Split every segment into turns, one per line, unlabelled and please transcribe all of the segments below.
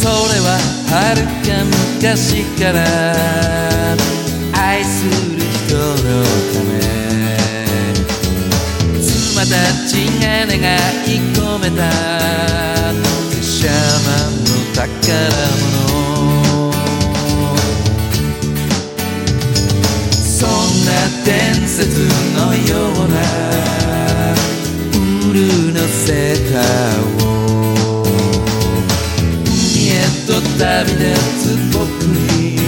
それはるか昔から愛する人のため妻たちが願い込めたシャーマンの宝物。そんな伝説のような旅立つ僕に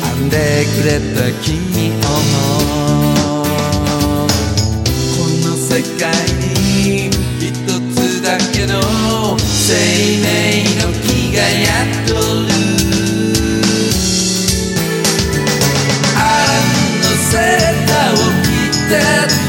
編んでくれた君をこの世界に一つだけの生命の木が宿っとる。あのセーターを着て